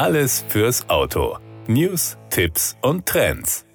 Alles fürs Auto. News, Tipps und Trends.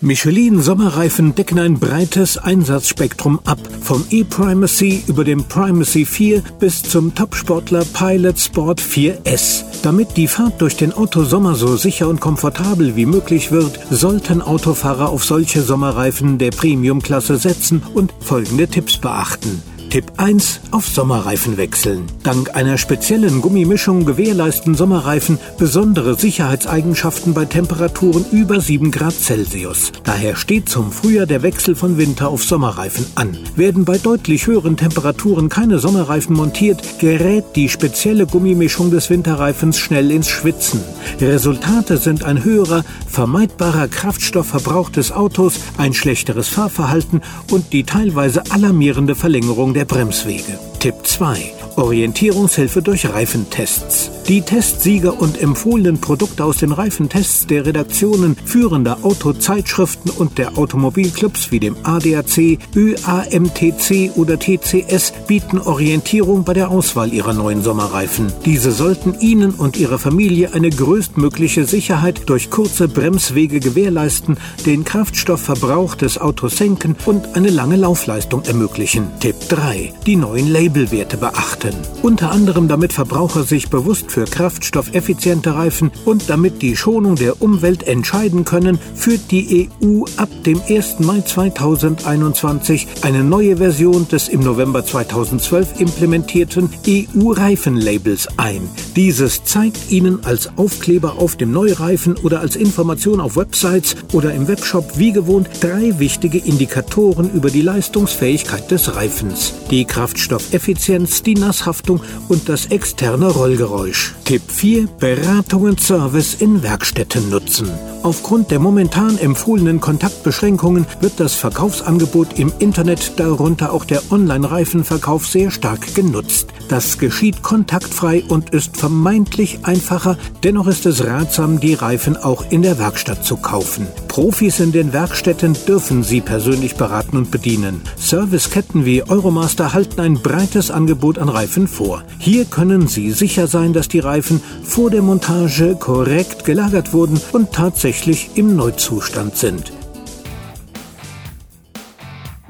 Michelin Sommerreifen decken ein breites Einsatzspektrum ab, vom E-Primacy über den Primacy 4 bis zum Topsportler Pilot Sport 4S. Damit die Fahrt durch den Autosommer so sicher und komfortabel wie möglich wird, sollten Autofahrer auf solche Sommerreifen der Premium-Klasse setzen und folgende Tipps beachten. Tipp 1. Auf Sommerreifen wechseln. Dank einer speziellen Gummimischung gewährleisten Sommerreifen besondere Sicherheitseigenschaften bei Temperaturen über 7 Grad Celsius. Daher steht zum Frühjahr der Wechsel von Winter auf Sommerreifen an. Werden bei deutlich höheren Temperaturen keine Sommerreifen montiert, gerät die spezielle Gummimischung des Winterreifens schnell ins Schwitzen. Resultate sind ein höherer, vermeidbarer Kraftstoffverbrauch des Autos, ein schlechteres Fahrverhalten und die teilweise alarmierende Verlängerung der der Bremswege. Tipp 2. Orientierungshilfe durch Reifentests. Die Testsieger und empfohlenen Produkte aus den Reifentests der Redaktionen führender Autozeitschriften und der Automobilclubs wie dem ADAC, ÖAMTC oder TCS bieten Orientierung bei der Auswahl ihrer neuen Sommerreifen. Diese sollten Ihnen und Ihrer Familie eine größtmögliche Sicherheit durch kurze Bremswege gewährleisten, den Kraftstoffverbrauch des Autos senken und eine lange Laufleistung ermöglichen. Tipp 3. Die neuen Labelwerte beachten. Unter anderem damit Verbraucher sich bewusst für kraftstoffeffiziente Reifen und damit die Schonung der Umwelt entscheiden können, führt die EU ab dem 1. Mai 2021 eine neue Version des im November 2012 implementierten EU-Reifenlabels ein. Dieses zeigt Ihnen als Aufkleber auf dem Neureifen oder als Information auf Websites oder im Webshop wie gewohnt drei wichtige Indikatoren über die Leistungsfähigkeit des Reifens. Die Kraftstoffeffizienz, die Nasshaftung und das externe Rollgeräusch. Tipp 4. Beratung und Service in Werkstätten nutzen. Aufgrund der momentan empfohlenen Kontaktbeschränkungen wird das Verkaufsangebot im Internet, darunter auch der Online-Reifenverkauf, sehr stark genutzt. Das geschieht kontaktfrei und ist vermeintlich einfacher, dennoch ist es ratsam, die Reifen auch in der Werkstatt zu kaufen. Profis in den Werkstätten dürfen sie persönlich beraten und bedienen. Serviceketten wie Euromaster halten ein breites Angebot an Reifen vor. Hier können Sie sicher sein, dass die Reifen vor der Montage korrekt gelagert wurden und tatsächlich im Neuzustand sind.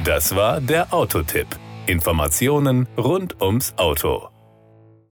Das war der Autotipp. Informationen rund ums Auto.